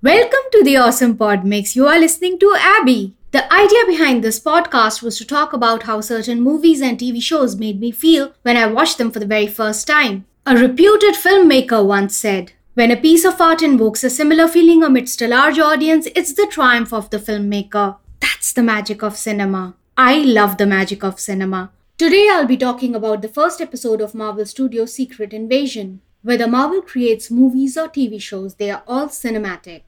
Welcome to the Awesome Pod Mix. You are listening to Abby. The idea behind this podcast was to talk about how certain movies and TV shows made me feel when I watched them for the very first time. A reputed filmmaker once said, When a piece of art invokes a similar feeling amidst a large audience, it's the triumph of the filmmaker. That's the magic of cinema. I love the magic of cinema. Today I'll be talking about the first episode of Marvel Studios' Secret Invasion. Whether Marvel creates movies or TV shows, they are all cinematic.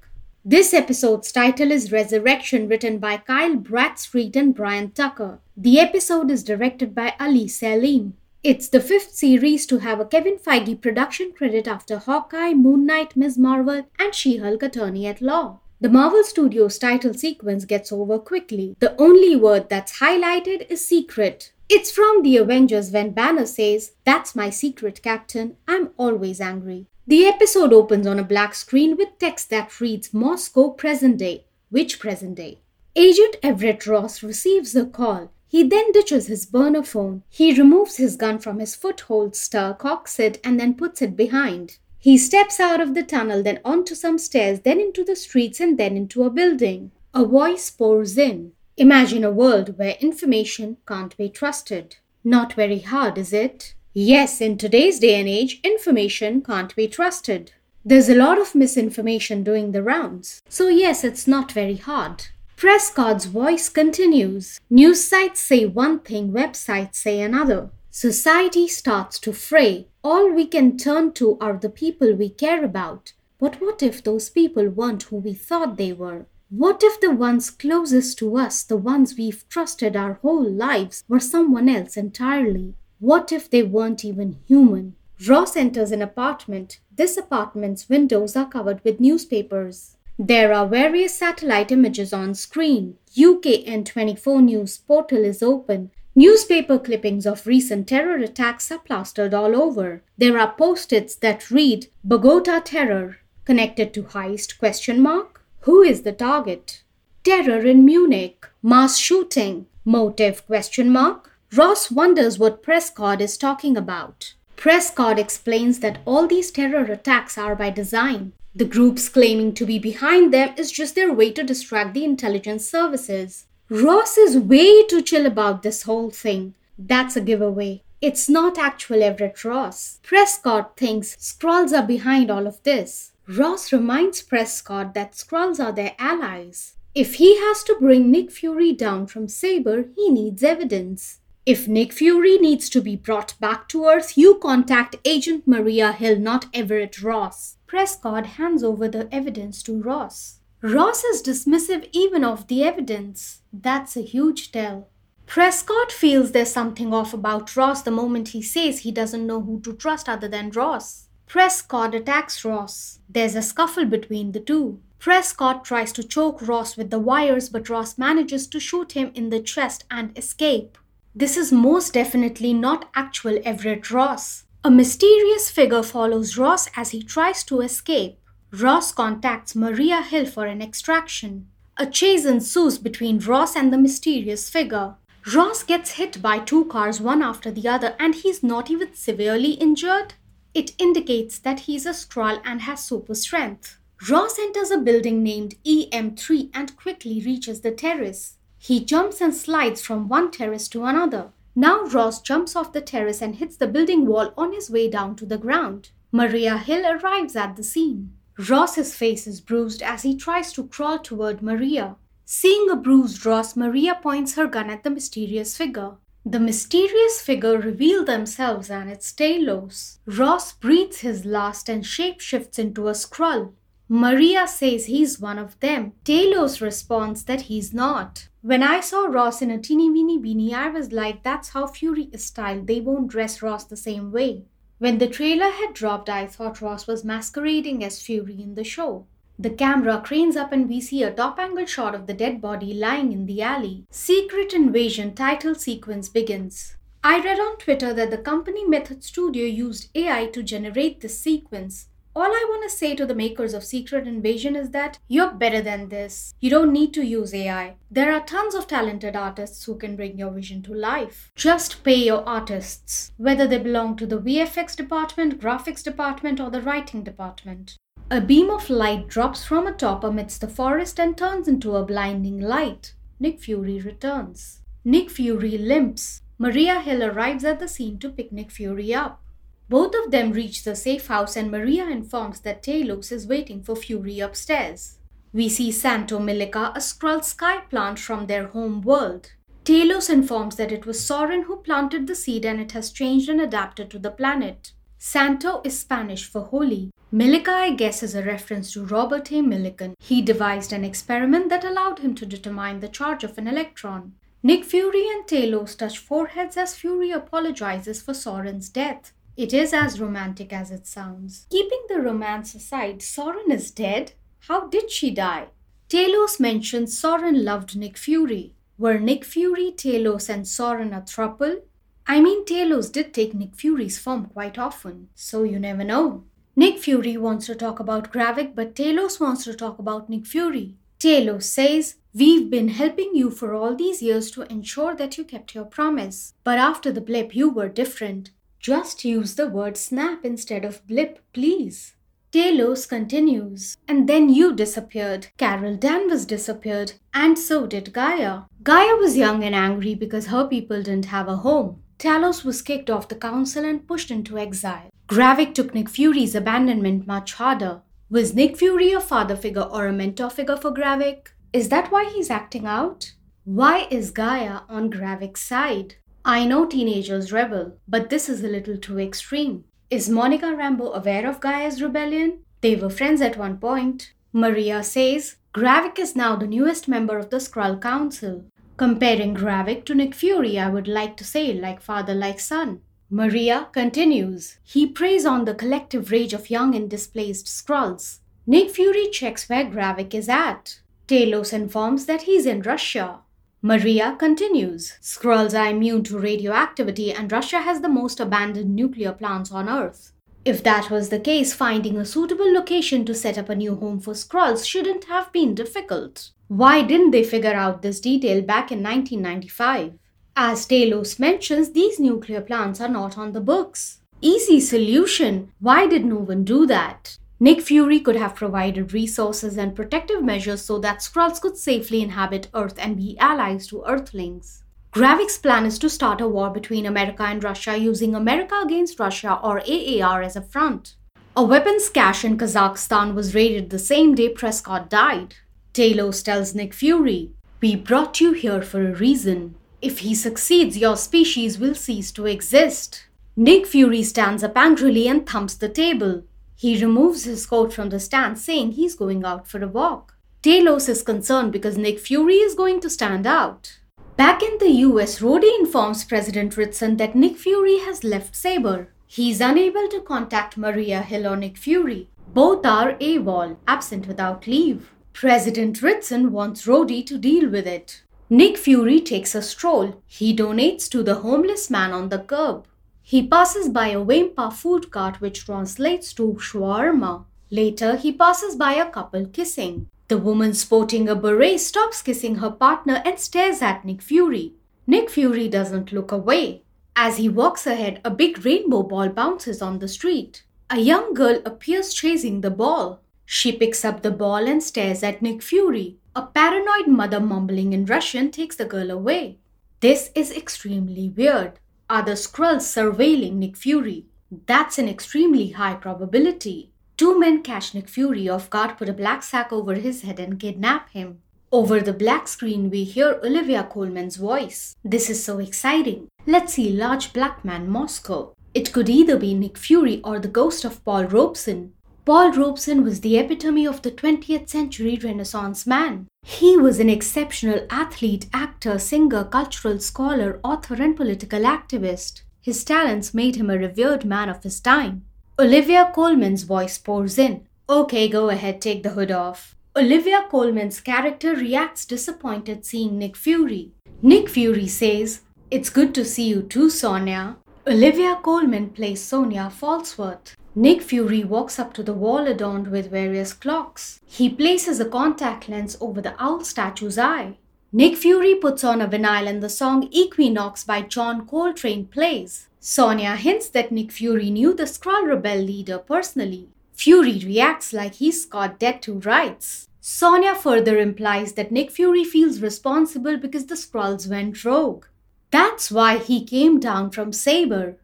This episode's title is Resurrection, written by Kyle Bradstreet and Brian Tucker. The episode is directed by Ali Selim. It's the fifth series to have a Kevin Feige production credit after Hawkeye, Moon Knight, Ms. Marvel, and She Hulk Attorney at Law. The Marvel Studios title sequence gets over quickly. The only word that's highlighted is secret. It's from the Avengers when Banner says, That's my secret, Captain. I'm always angry. The episode opens on a black screen with text that reads Moscow present day. Which present day? Agent Everett Ross receives a call. He then ditches his burner phone. He removes his gun from his foot holster, cocks it, and then puts it behind. He steps out of the tunnel, then onto some stairs, then into the streets, and then into a building. A voice pours in. Imagine a world where information can't be trusted. Not very hard, is it? Yes, in today's day and age, information can't be trusted. There's a lot of misinformation doing the rounds. So, yes, it's not very hard. Prescott's voice continues. News sites say one thing, websites say another. Society starts to fray. All we can turn to are the people we care about. But what if those people weren't who we thought they were? What if the ones closest to us, the ones we've trusted our whole lives, were someone else entirely? What if they weren't even human? Ross enters an apartment. This apartment's windows are covered with newspapers. There are various satellite images on screen. UK N24 news portal is open. Newspaper clippings of recent terror attacks are plastered all over. There are post-its that read Bogota terror connected to heist question mark. Who is the target? Terror in Munich. Mass shooting. Motive question mark. Ross wonders what Prescott is talking about. Prescott explains that all these terror attacks are by design. The groups claiming to be behind them is just their way to distract the intelligence services. Ross is way too chill about this whole thing. That's a giveaway. It's not actual Everett Ross. Prescott thinks Skrulls are behind all of this. Ross reminds Prescott that Skrulls are their allies. If he has to bring Nick Fury down from Sabre, he needs evidence. If Nick Fury needs to be brought back to Earth, you contact Agent Maria Hill, not Everett Ross. Prescott hands over the evidence to Ross. Ross is dismissive even of the evidence. That's a huge tell. Prescott feels there's something off about Ross the moment he says he doesn't know who to trust other than Ross. Prescott attacks Ross. There's a scuffle between the two. Prescott tries to choke Ross with the wires, but Ross manages to shoot him in the chest and escape. This is most definitely not actual Everett Ross. A mysterious figure follows Ross as he tries to escape. Ross contacts Maria Hill for an extraction. A chase ensues between Ross and the mysterious figure. Ross gets hit by two cars one after the other and he's not even severely injured. It indicates that he's a Skrull and has super strength. Ross enters a building named EM3 and quickly reaches the terrace. He jumps and slides from one terrace to another. Now Ross jumps off the terrace and hits the building wall on his way down to the ground. Maria Hill arrives at the scene. Ross's face is bruised as he tries to crawl toward Maria. Seeing a bruised Ross, Maria points her gun at the mysterious figure. The mysterious figure reveal themselves and it's Talos. Ross breathes his last and shapeshifts into a Skrull. Maria says he's one of them. Talos responds that he's not. When I saw Ross in a teeny weeny beanie, I was like, that's how Fury is styled. They won't dress Ross the same way. When the trailer had dropped, I thought Ross was masquerading as Fury in the show. The camera cranes up and we see a top angle shot of the dead body lying in the alley. Secret Invasion title sequence begins. I read on Twitter that the company Method Studio used AI to generate this sequence. All I want to say to the makers of Secret Invasion is that you're better than this. You don't need to use AI. There are tons of talented artists who can bring your vision to life. Just pay your artists, whether they belong to the VFX department, graphics department, or the writing department. A beam of light drops from atop amidst the forest and turns into a blinding light. Nick Fury returns. Nick Fury limps. Maria Hill arrives at the scene to pick Nick Fury up. Both of them reach the safe house and Maria informs that Talos is waiting for Fury upstairs. We see Santo Milica, a Skrull sky plant from their home world. Talos informs that it was Soren who planted the seed and it has changed and adapted to the planet. Santo is Spanish for holy. Milica, I guess, is a reference to Robert A. Millikan. He devised an experiment that allowed him to determine the charge of an electron. Nick Fury and Talos touch foreheads as Fury apologizes for Soren's death. It is as romantic as it sounds. Keeping the romance aside, Soren is dead? How did she die? Talos mentions Soren loved Nick Fury. Were Nick Fury, Talos, and Soren a throuple? I mean, Talos did take Nick Fury's form quite often, so you never know. Nick Fury wants to talk about Gravik, but Talos wants to talk about Nick Fury. Talos says, We've been helping you for all these years to ensure that you kept your promise. But after the blip, you were different. Just use the word snap instead of blip, please. Talos continues, and then you disappeared. Carol Danvers disappeared, and so did Gaia. Gaia was young and angry because her people didn't have a home. Talos was kicked off the council and pushed into exile. Gravik took Nick Fury's abandonment much harder. Was Nick Fury a father figure or a mentor figure for Gravik? Is that why he's acting out? Why is Gaia on Gravik's side? I know teenagers rebel, but this is a little too extreme. Is Monica Rambeau aware of Gaia's rebellion? They were friends at one point. Maria says Gravik is now the newest member of the Skrull Council. Comparing Gravik to Nick Fury, I would like to say like father, like son. Maria continues. He preys on the collective rage of young and displaced Skrulls. Nick Fury checks where Gravik is at. Talos informs that he's in Russia. Maria continues. Skrulls are immune to radioactivity and Russia has the most abandoned nuclear plants on Earth. If that was the case, finding a suitable location to set up a new home for Skrulls shouldn't have been difficult. Why didn't they figure out this detail back in 1995? As Talos mentions, these nuclear plants are not on the books. Easy solution. Why did no one do that? Nick Fury could have provided resources and protective measures so that Skrulls could safely inhabit Earth and be allies to Earthlings. Gravik's plan is to start a war between America and Russia using America against Russia or AAR as a front. A weapons cache in Kazakhstan was raided the same day Prescott died. Talos tells Nick Fury, We brought you here for a reason. If he succeeds, your species will cease to exist. Nick Fury stands up angrily and thumps the table. He removes his coat from the stand, saying he's going out for a walk. Talos is concerned because Nick Fury is going to stand out. Back in the US, Rhodey informs President Ritson that Nick Fury has left Saber. He's unable to contact Maria Hill or Nick Fury. Both are AWOL, absent without leave. President Ritson wants Rhodey to deal with it. Nick Fury takes a stroll. He donates to the homeless man on the curb. He passes by a Wampa food cart which translates to shawarma. Later, he passes by a couple kissing. The woman sporting a beret stops kissing her partner and stares at Nick Fury. Nick Fury doesn't look away. As he walks ahead, a big rainbow ball bounces on the street. A young girl appears chasing the ball. She picks up the ball and stares at Nick Fury. A paranoid mother mumbling in Russian takes the girl away. This is extremely weird. Are the Skrulls surveilling Nick Fury? That's an extremely high probability. Two men catch Nick Fury off guard, put a black sack over his head, and kidnap him. Over the black screen, we hear Olivia Colman's voice. This is so exciting. Let's see Large Black Man Moscow. It could either be Nick Fury or the ghost of Paul Robeson. Paul Robeson was the epitome of the 20th century Renaissance man. He was an exceptional athlete, actor, singer, cultural scholar, author, and political activist. His talents made him a revered man of his time. Olivia Colman's voice pours in. Okay, go ahead, take the hood off. Olivia Colman's character reacts disappointed seeing Nick Fury. Nick Fury says, It's good to see you too, Sonia. Olivia Colman plays Sonia Falsworth. Nick Fury walks up to the wall adorned with various clocks. He places a contact lens over the owl statue's eye. Nick Fury puts on a vinyl and the song Equinox by John Coltrane plays. Sonia hints that Nick Fury knew the Skrull Rebel leader personally. Fury reacts like he's got dead to rights. Sonya further implies that Nick Fury feels responsible because the Skrulls went rogue. That's why he came down from Saber.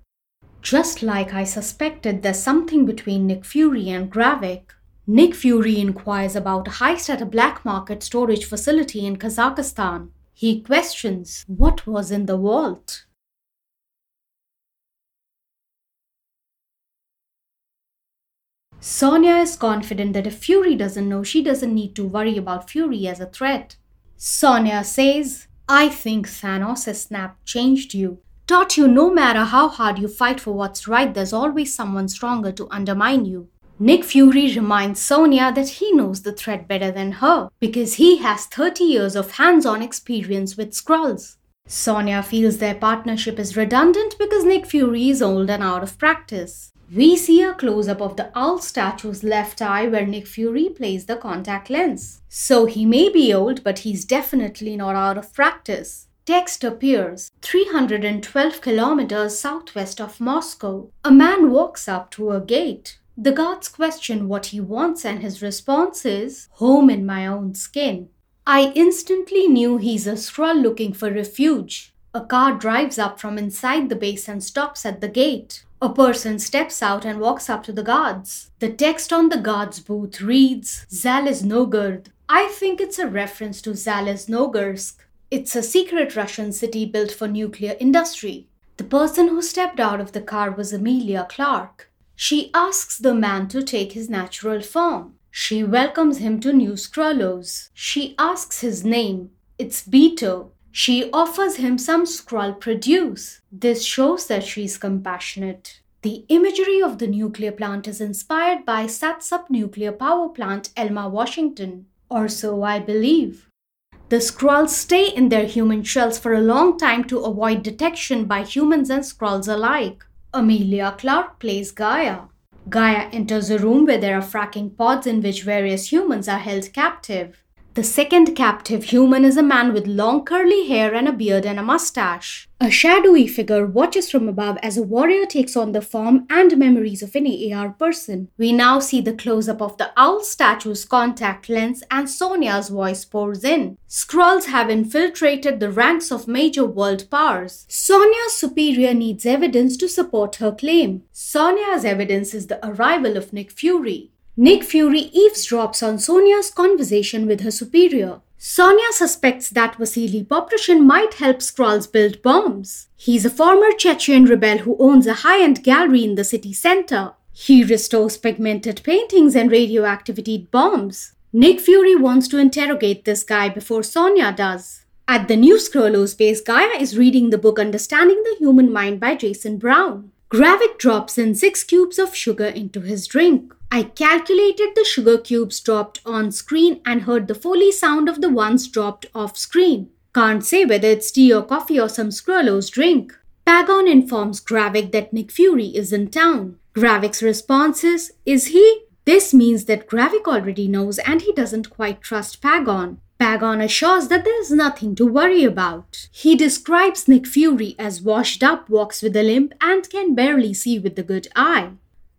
Just like I suspected there's something between Nick Fury and Gravik. Nick Fury inquires about a heist at a black market storage facility in Kazakhstan. He questions what was in the vault. Sonya is confident that if Fury doesn't know, she doesn't need to worry about Fury as a threat. Sonya says, I think Thanos' snap changed you. Taught you no matter how hard you fight for what's right, there's always someone stronger to undermine you. Nick Fury reminds Sonya that he knows the threat better than her because he has 30 years of hands on experience with Skrulls. Sonya feels their partnership is redundant because Nick Fury is old and out of practice. We see a close up of the owl statue's left eye where Nick Fury plays the contact lens. So he may be old, but he's definitely not out of practice. Text appears 312 kilometers southwest of Moscow. A man walks up to a gate. The guards question what he wants, and his response is, Home in my own skin. I instantly knew he's a Skrull looking for refuge. A car drives up from inside the base and stops at the gate. A person steps out and walks up to the guards. The text on the guard's booth reads Zaleznogorod. I think it's a reference to Zaleznogorsk. It's a secret Russian city built for nuclear industry. The person who stepped out of the car was Emilia Clarke. She asks the man to take his natural form. She welcomes him to New Skrullos. She asks his name. It's Beto. She offers him some Skrull produce. This shows that she is compassionate. The imagery of the nuclear plant is inspired by Satsop's nuclear power plant, Elma, Washington, or so I believe. The Skrulls stay in their human shells for a long time to avoid detection by humans and Skrulls alike. Emilia Clarke plays Gaia. Gaia enters a room where there are fracking pods in which various humans are held captive. The second captive human is a man with long curly hair and a beard and a mustache. A shadowy figure watches from above as a warrior takes on the form and memories of an AR person. We now see the close up of the owl statue's contact lens and Sonia's voice pours in. Skrulls have infiltrated the ranks of major world powers. Sonia's superior needs evidence to support her claim. Sonia's evidence is the arrival of Nick Fury. Nick Fury eavesdrops on Sonya's conversation with her superior. Sonya suspects that Vasily Poproshin might help Skrulls build bombs. He's a former Chechen rebel who owns a high-end gallery in the city center. He restores pigmented paintings and radioactivity bombs. Nick Fury wants to interrogate this guy before Sonya does. At the new Skrullos base, Gaia is reading the book Understanding the Human Mind by Jason Brown. Gravik drops in six cubes of sugar into his drink. I calculated the sugar cubes dropped on screen and heard the Foley sound of the ones dropped off screen. Can't say whether it's tea or coffee or some Skrullos drink. Pagon informs Gravik that Nick Fury is in town. Gravik's response is, Is he? This means that Gravik already knows and he doesn't quite trust Pagon. Pagon assures that there's nothing to worry about. He describes Nick Fury as washed up, walks with a limp, and can barely see with the good eye.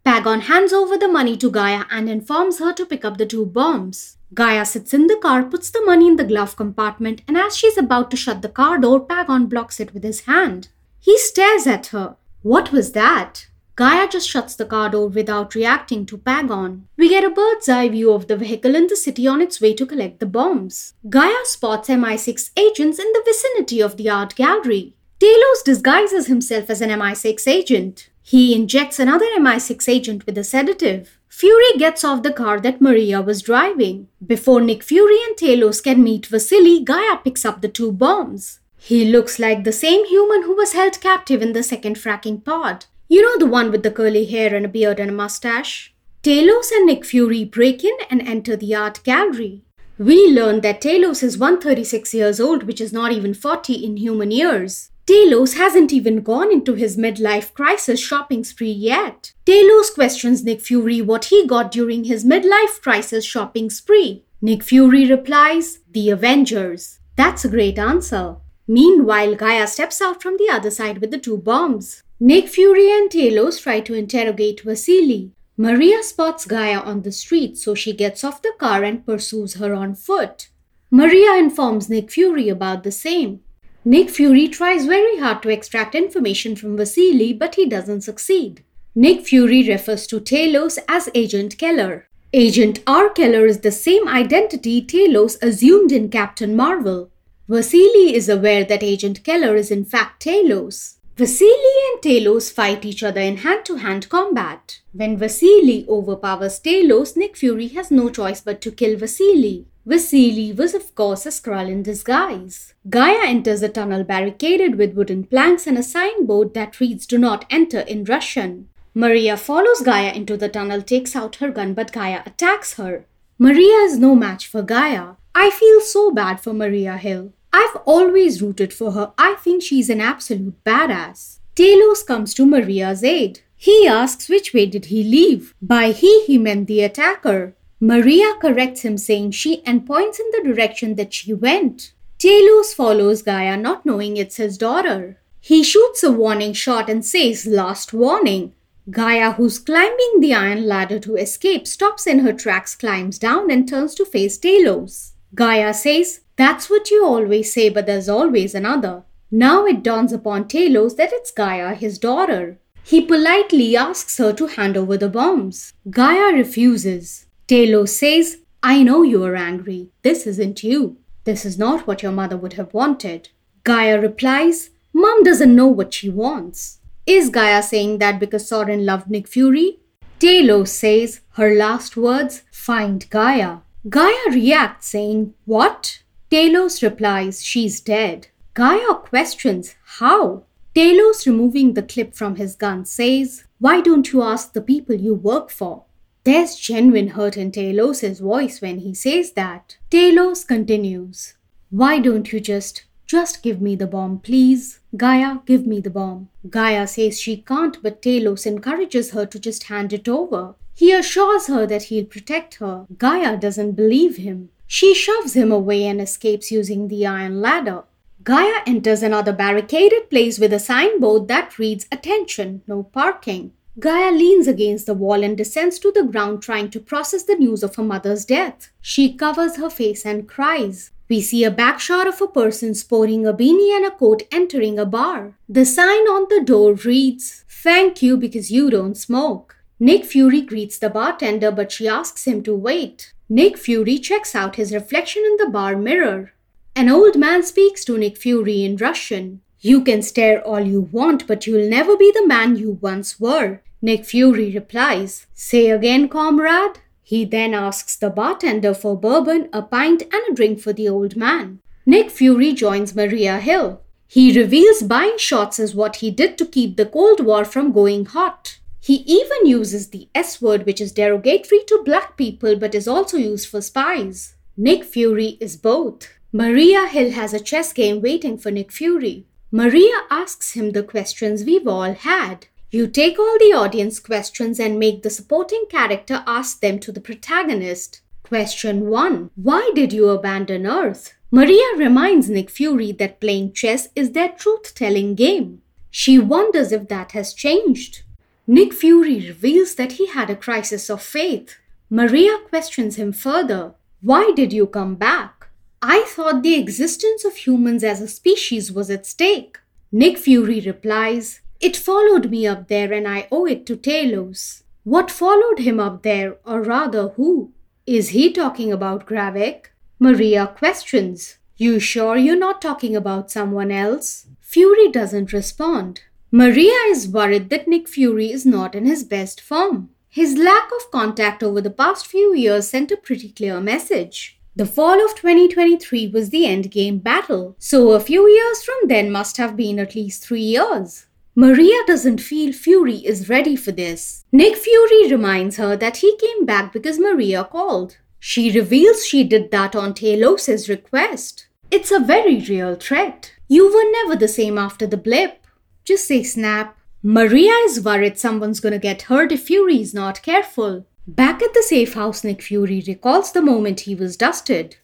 Pagon hands over the money to Gaia and informs her to pick up the two bombs. Gaia sits in the car, puts the money in the glove compartment, and as she's about to shut the car door, Pagon blocks it with his hand. He stares at her. What was that? Gaia just shuts the car door without reacting to Pagon. We get a bird's eye view of the vehicle in the city on its way to collect the bombs. Gaia spots MI6 agents in the vicinity of the art gallery. Talos disguises himself as an MI6 agent. He injects another MI6 agent with a sedative. Fury gets off the car that Maria was driving. Before Nick Fury and Talos can meet Vasily, Gaia picks up the two bombs. He looks like the same human who was held captive in the second fracking pod. You know the one with the curly hair and a beard and a mustache? Talos and Nick Fury break in and enter the art gallery. We learn that Talos is 136 years old, which is not even 40 in human years. Talos hasn't even gone into his midlife crisis shopping spree yet. Talos questions Nick Fury what he got during his midlife crisis shopping spree. Nick Fury replies, The Avengers. That's a great answer. Meanwhile, Gaia steps out from the other side with the two bombs. Nick Fury and Talos try to interrogate Vasily. Maria spots Gaia on the street, so she gets off the car and pursues her on foot. Maria informs Nick Fury about the same. Nick Fury tries very hard to extract information from Vasily, but he doesn't succeed. Nick Fury refers to Talos as Agent Keller. Agent R. Keller is the same identity Talos assumed in Captain Marvel. Vasily is aware that Agent Keller is in fact Talos. Vasily and Talos fight each other in hand to hand combat. When Vasily overpowers Talos, Nick Fury has no choice but to kill Vasily. Vasily was, of course, a Skrull in disguise. Gaia enters a tunnel barricaded with wooden planks and a signboard that reads Do not enter in Russian. Maria follows Gaia into the tunnel, takes out her gun, but Gaia attacks her. Maria is no match for Gaia. I feel so bad for Maria Hill. I've always rooted for her. I think she's an absolute badass. Talos comes to Maria's aid. He asks which way did he leave. By he, he meant the attacker. Maria corrects him saying she and points in the direction that she went. Talos follows Gaia not knowing it's his daughter. He shoots a warning shot and says last warning. Gaia, who's climbing the iron ladder to escape, stops in her tracks, climbs down, and turns to face Talos. Gaia says, That's what you always say, but there's always another. Now it dawns upon Talos that it's Gaia, his daughter. He politely asks her to hand over the bombs. Gaia refuses. Talos says, I know you are angry. This isn't you. This is not what your mother would have wanted. Gaia replies, Mom doesn't know what she wants. Is Gaia saying that because Soren loved Nick Fury? Talos says her last words, find Gaia. Gaia reacts, saying, What? Talos replies, She's dead. Gaia questions, How? Talos, removing the clip from his gun, says, Why don't you ask the people you work for? There's genuine hurt in Talos' voice when he says that. Talos continues, Why don't you just, just give me the bomb, please? Gaia, give me the bomb. Gaia says she can't, but Talos encourages her to just hand it over. He assures her that he'll protect her. Gaia doesn't believe him. She shoves him away and escapes using the iron ladder. Gaia enters another barricaded place with a signboard that reads Attention, no parking. Gaia leans against the wall and descends to the ground trying to process the news of her mother's death. She covers her face and cries. We see a back shot of a person sporting a beanie and a coat entering a bar. The sign on the door reads, Thank you because you don't smoke. Nick Fury greets the bartender, but she asks him to wait. Nick Fury checks out his reflection in the bar mirror. An old man speaks to Nick Fury in Russian. You can stare all you want, but you'll never be the man you once were. Nick Fury replies, Say again, comrade. He then asks the bartender for bourbon, a pint, and a drink for the old man. Nick Fury joins Maria Hill. He reveals buying shots is what he did to keep the Cold War from going hot. He even uses the S word, which is derogatory to black people but is also used for spies. Nick Fury is both. Maria Hill has a chess game waiting for Nick Fury. Maria asks him the questions we've all had. You take all the audience questions and make the supporting character ask them to the protagonist. Question 1 Why did you abandon Earth? Maria reminds Nick Fury that playing chess is their truth telling game. She wonders if that has changed. Nick Fury reveals that he had a crisis of faith. Maria questions him further. Why did you come back? I thought the existence of humans as a species was at stake. Nick Fury replies, It followed me up there and I owe it to Talos. What followed him up there, or rather, who? Is he talking about Gravik? Maria questions, You sure you're not talking about someone else? Fury doesn't respond. Maria is worried that Nick Fury is not in his best form. His lack of contact over the past few years sent a pretty clear message. The fall of 2023 was the endgame battle, so a few years from then must have been at least three years. Maria doesn't feel Fury is ready for this. Nick Fury reminds her that he came back because Maria called. She reveals she did that on Talos' request. It's a very real threat. You were never the same after the blip. Just say snap. Maria is worried someone's gonna get hurt if Fury is not careful. Back at the safe house, Nick Fury recalls the moment he was dusted.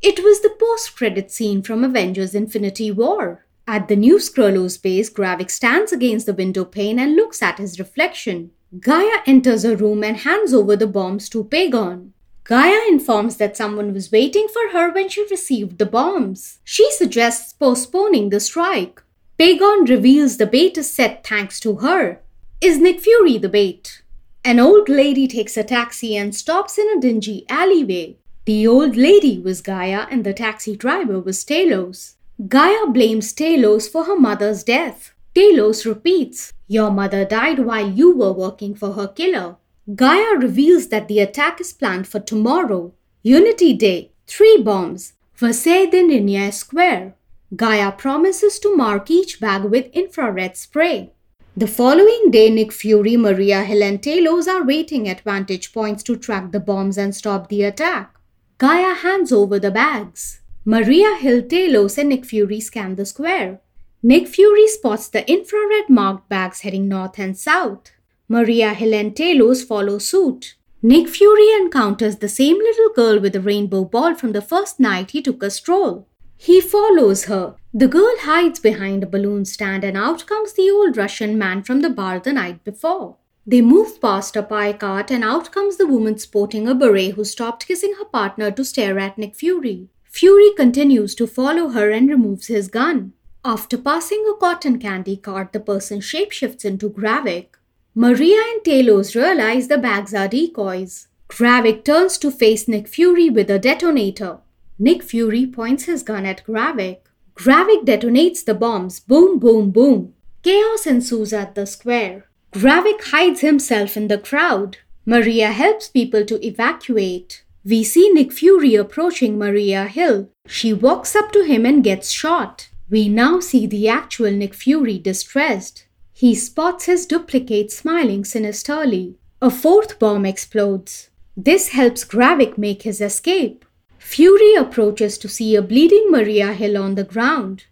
It was the post credit scene from Avengers Infinity War. At the new Skrullos base, Gravik stands against the window pane and looks at his reflection. Gaia enters a room and hands over the bombs to Pagon. Gaia informs that someone was waiting for her when she received the bombs. She suggests postponing the strike. Pagon reveals the bait is set thanks to her. Is Nick Fury the bait? An old lady takes a taxi and stops in a dingy alleyway. The old lady was Gaia and the taxi driver was Talos. Gaia blames Talos for her mother's death. Talos repeats, Your mother died while you were working for her killer. Gaia reveals that the attack is planned for tomorrow, Unity Day, three bombs, Versailles Square. Gaia promises to mark each bag with infrared spray. The following day, Nick Fury, Maria Hill, and Talos are waiting at vantage points to track the bombs and stop the attack. Gaia hands over the bags. Maria Hill, Talos, and Nick Fury scan the square. Nick Fury spots the infrared marked bags heading north and south. Maria Hill and Talos follow suit. Nick Fury encounters the same little girl with a rainbow ball from the first night he took a stroll. He follows her. The girl hides behind a balloon stand, and out comes the old Russian man from the bar the night before. They move past a pie cart, and out comes the woman sporting a beret who stopped kissing her partner to stare at Nick Fury. Fury continues to follow her and removes his gun. After passing a cotton candy cart, the person shapeshifts into Gravik. Maria and Talos realize the bags are decoys. Gravik turns to face Nick Fury with a detonator. Nick Fury points his gun at Gravik. Gravik detonates the bombs. Boom, boom, boom. Chaos ensues at the square. Gravik hides himself in the crowd. Maria helps people to evacuate. We see Nick Fury approaching Maria Hill. She walks up to him and gets shot. We now see the actual Nick Fury distressed. He spots his duplicate smiling sinisterly. A fourth bomb explodes. This helps Gravik make his escape. Fury approaches to see a bleeding Maria Hill on the ground.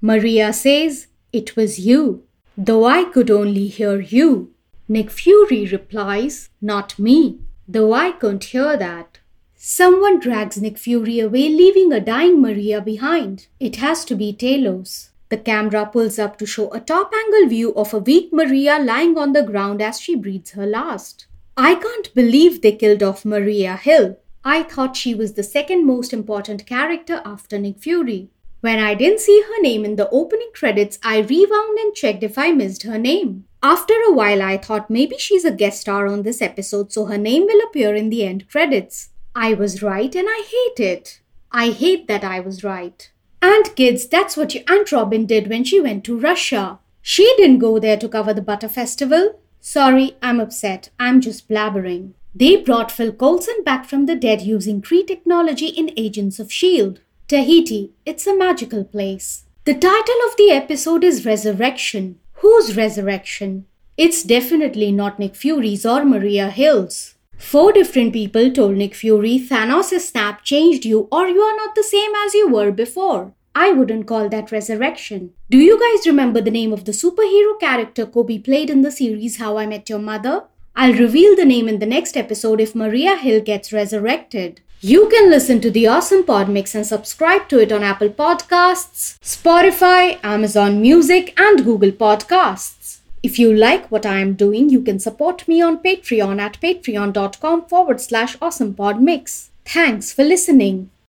Maria says, It was you, though I could only hear you. Nick Fury replies, Not me, though I couldn't hear that. Someone drags Nick Fury away, leaving a dying Maria behind. It has to be Talos. The camera pulls up to show a top angle view of a weak Maria lying on the ground as she breathes her last. I can't believe they killed off Maria Hill. I thought she was the second most important character after Nick Fury. When I didn't see her name in the opening credits, I rewound and checked if I missed her name. After a while, I thought maybe she's a guest star on this episode, so her name will appear in the end credits. I was right and I hate it. I hate that I was right. And kids, that's what your Aunt Robin did when she went to Russia. She didn't go there to cover the Butter Festival. Sorry, I'm upset. I'm just blabbering. They brought Phil Coulson back from the dead using Kree technology in Agents of S.H.I.E.L.D. Tahiti, it's a magical place. The title of the episode is Resurrection. Whose resurrection? It's definitely not Nick Fury's or Maria Hill's. Four different people told Nick Fury Thanos' snap changed you or you are not the same as you were before. I wouldn't call that resurrection. Do you guys remember the name of the superhero character Cobie played in the series How I Met Your Mother? I'll reveal the name in the next episode if Maria Hill gets resurrected. You can listen to the awesome pod mix and subscribe to it on Apple Podcasts, Spotify, Amazon Music, and Google Podcasts. If you like what I am doing, you can support me on Patreon at patreon.com forward slash awesomepodmix. Thanks for listening.